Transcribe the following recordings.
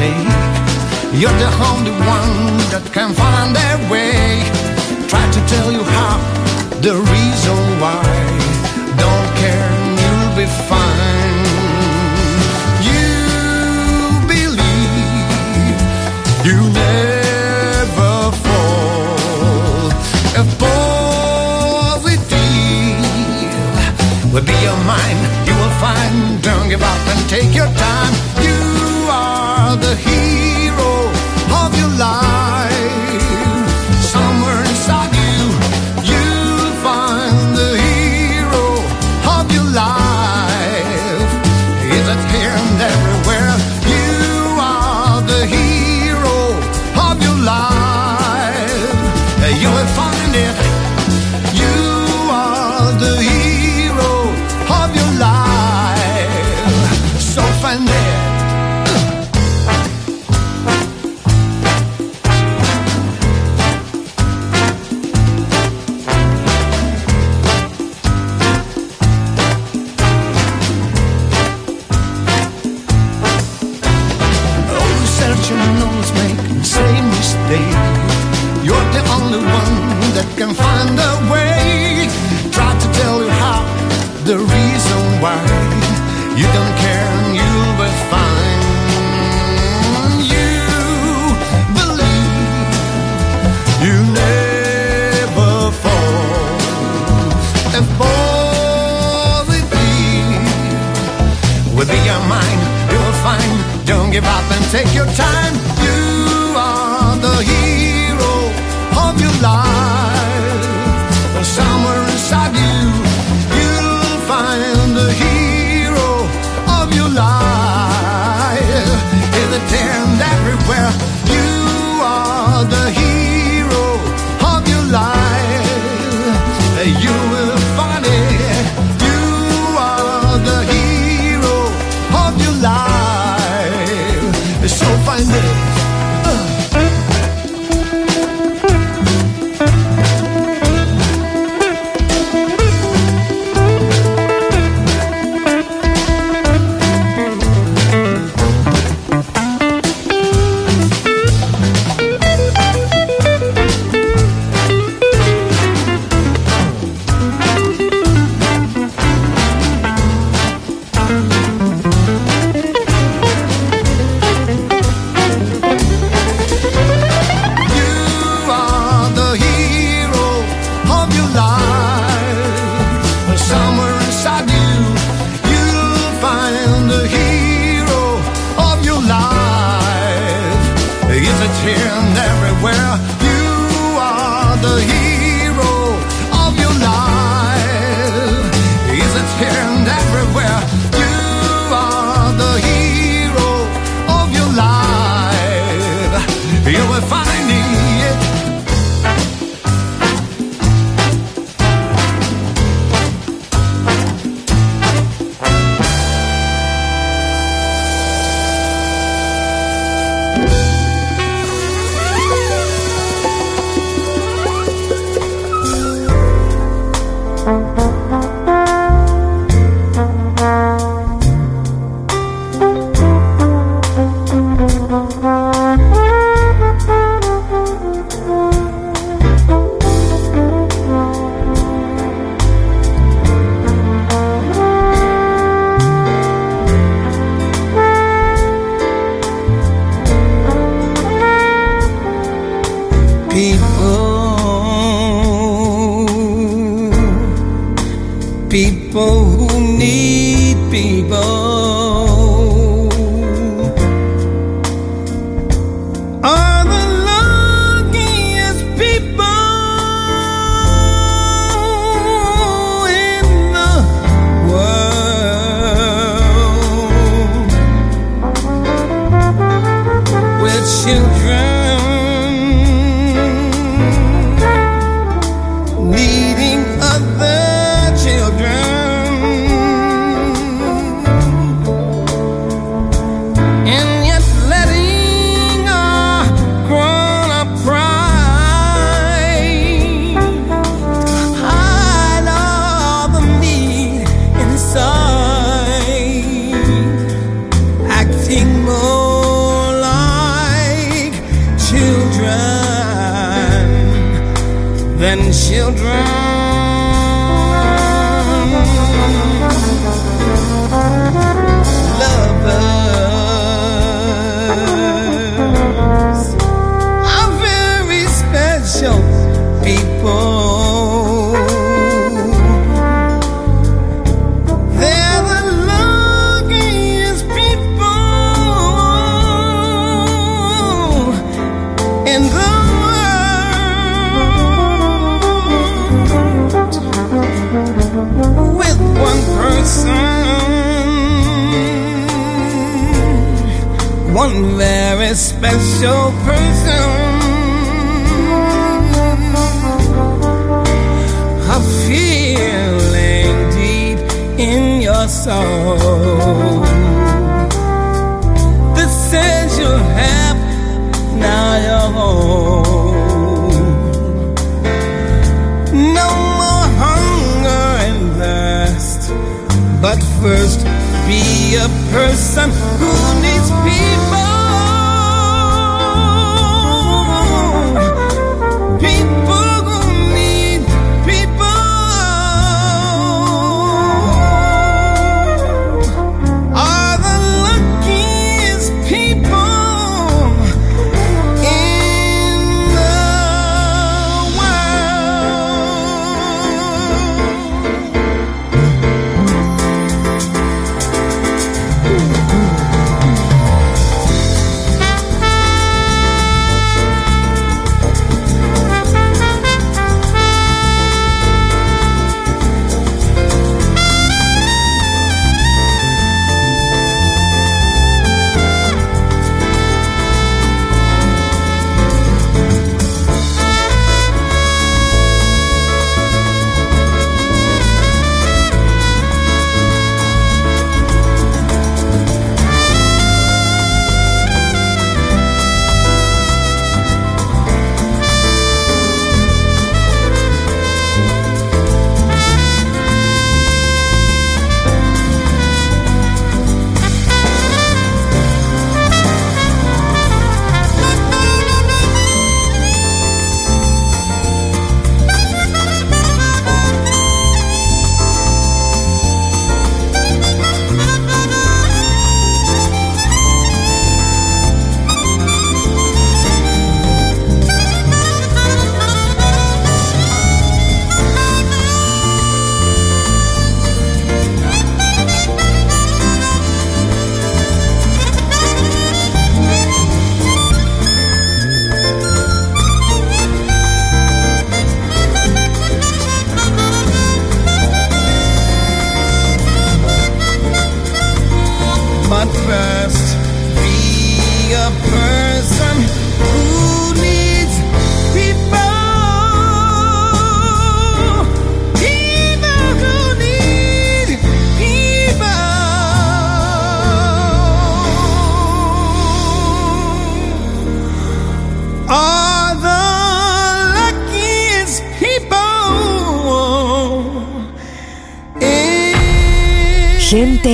Mistake. You're the only one that can find their way. Try to tell you how, the reason why. Don't care, you'll be fine. You believe you never. Fall. A positive will be your mind. You will find, don't give up and take your time. The hero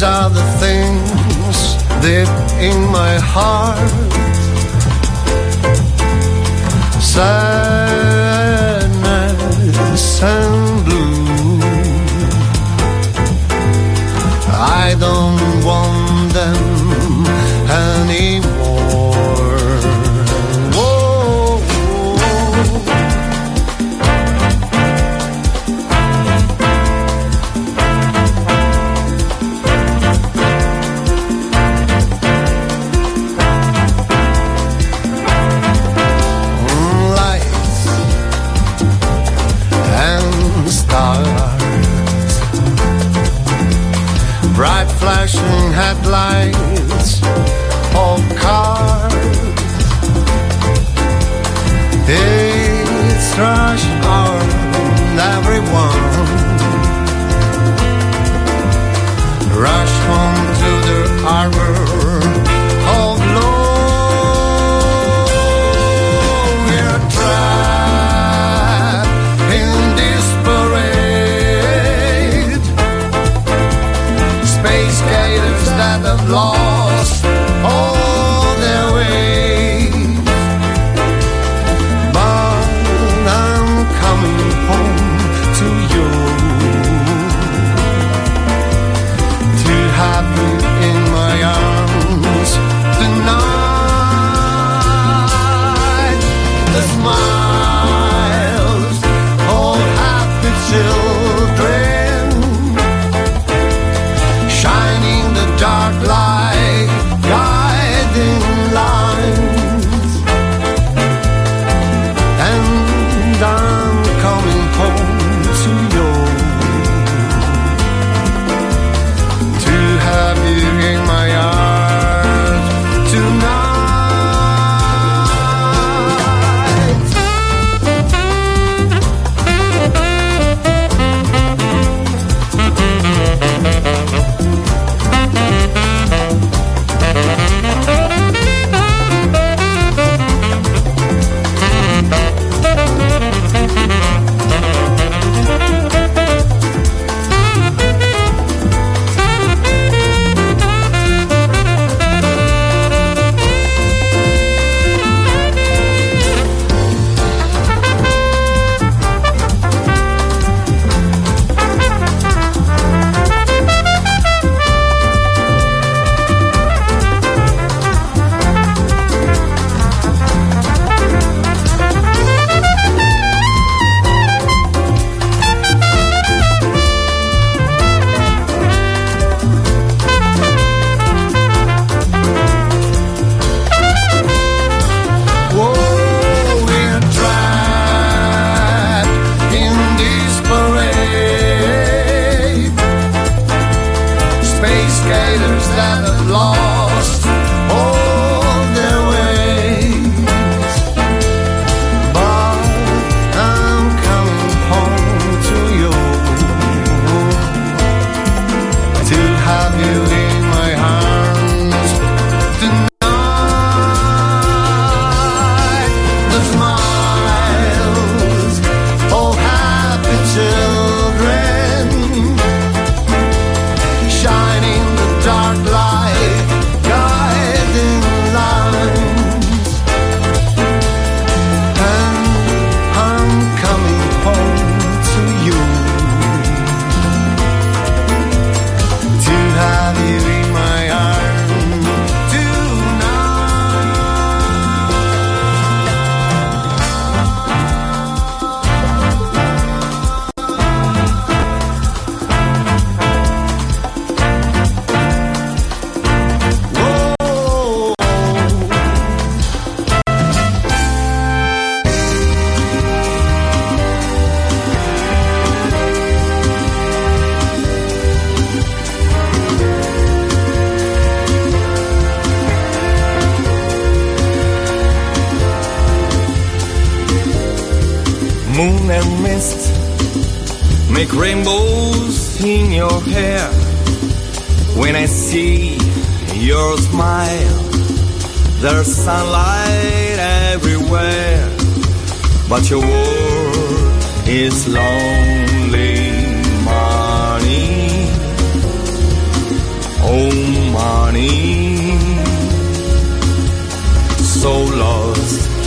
These are the things that in my heart sadness and blue. I don't want them long.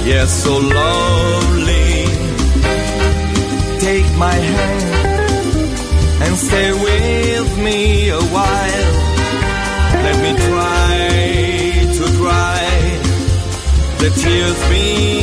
Yes, so lovely. Take my hand and stay with me a while. Let me try to dry the tears being.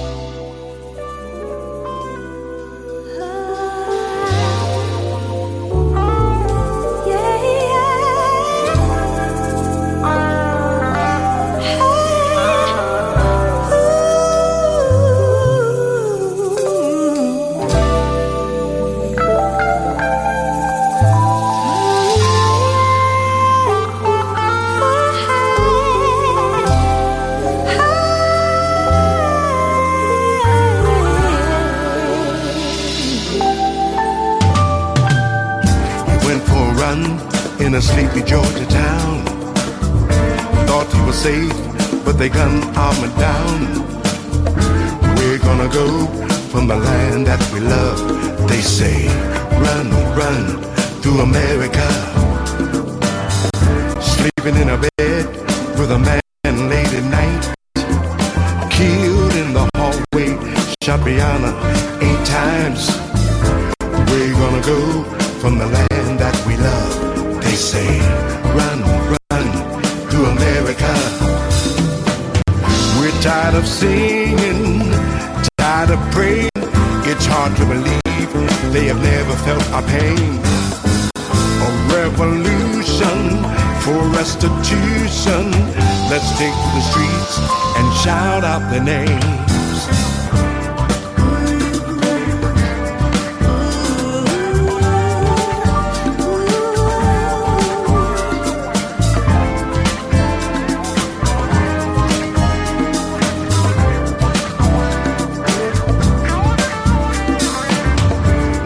Take to the streets and shout out their names.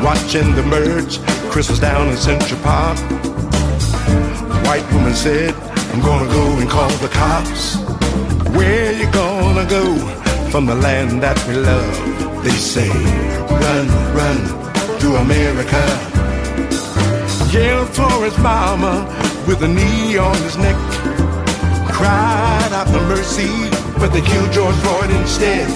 watching the merge. Chris was down in Central Park. White woman said, I'm gonna go and call the cops. Where you gonna go from the land that we love? They say, run, run to America. Yelled for his mama with a knee on his neck. Cried out for mercy, but they killed George Floyd instead.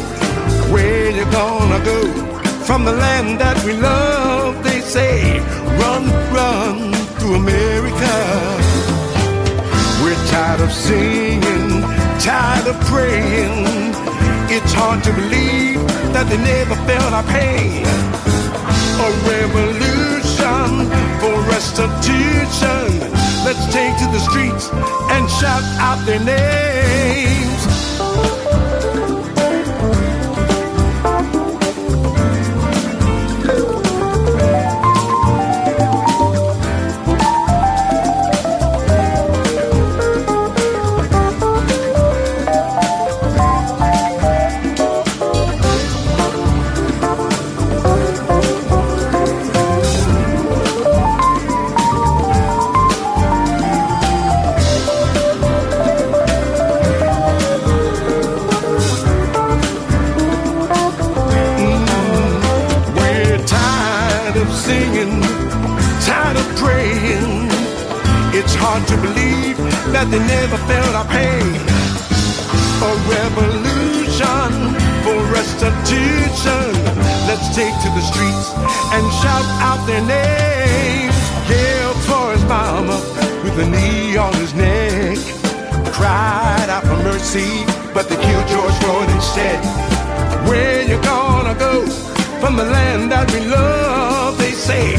Where you gonna go? from the land that we love. They say, run, run to America. Tired of singing, tired of praying. It's hard to believe that they never felt our pain. A revolution for restitution. Let's take to the streets and shout out their names. Felt. A revolution for restitution. Let's take to the streets and shout out their names. Yeah, for his mama with a knee on his neck. Cried out for mercy, but they killed George Floyd instead. Where you gonna go from the land that we love? They say,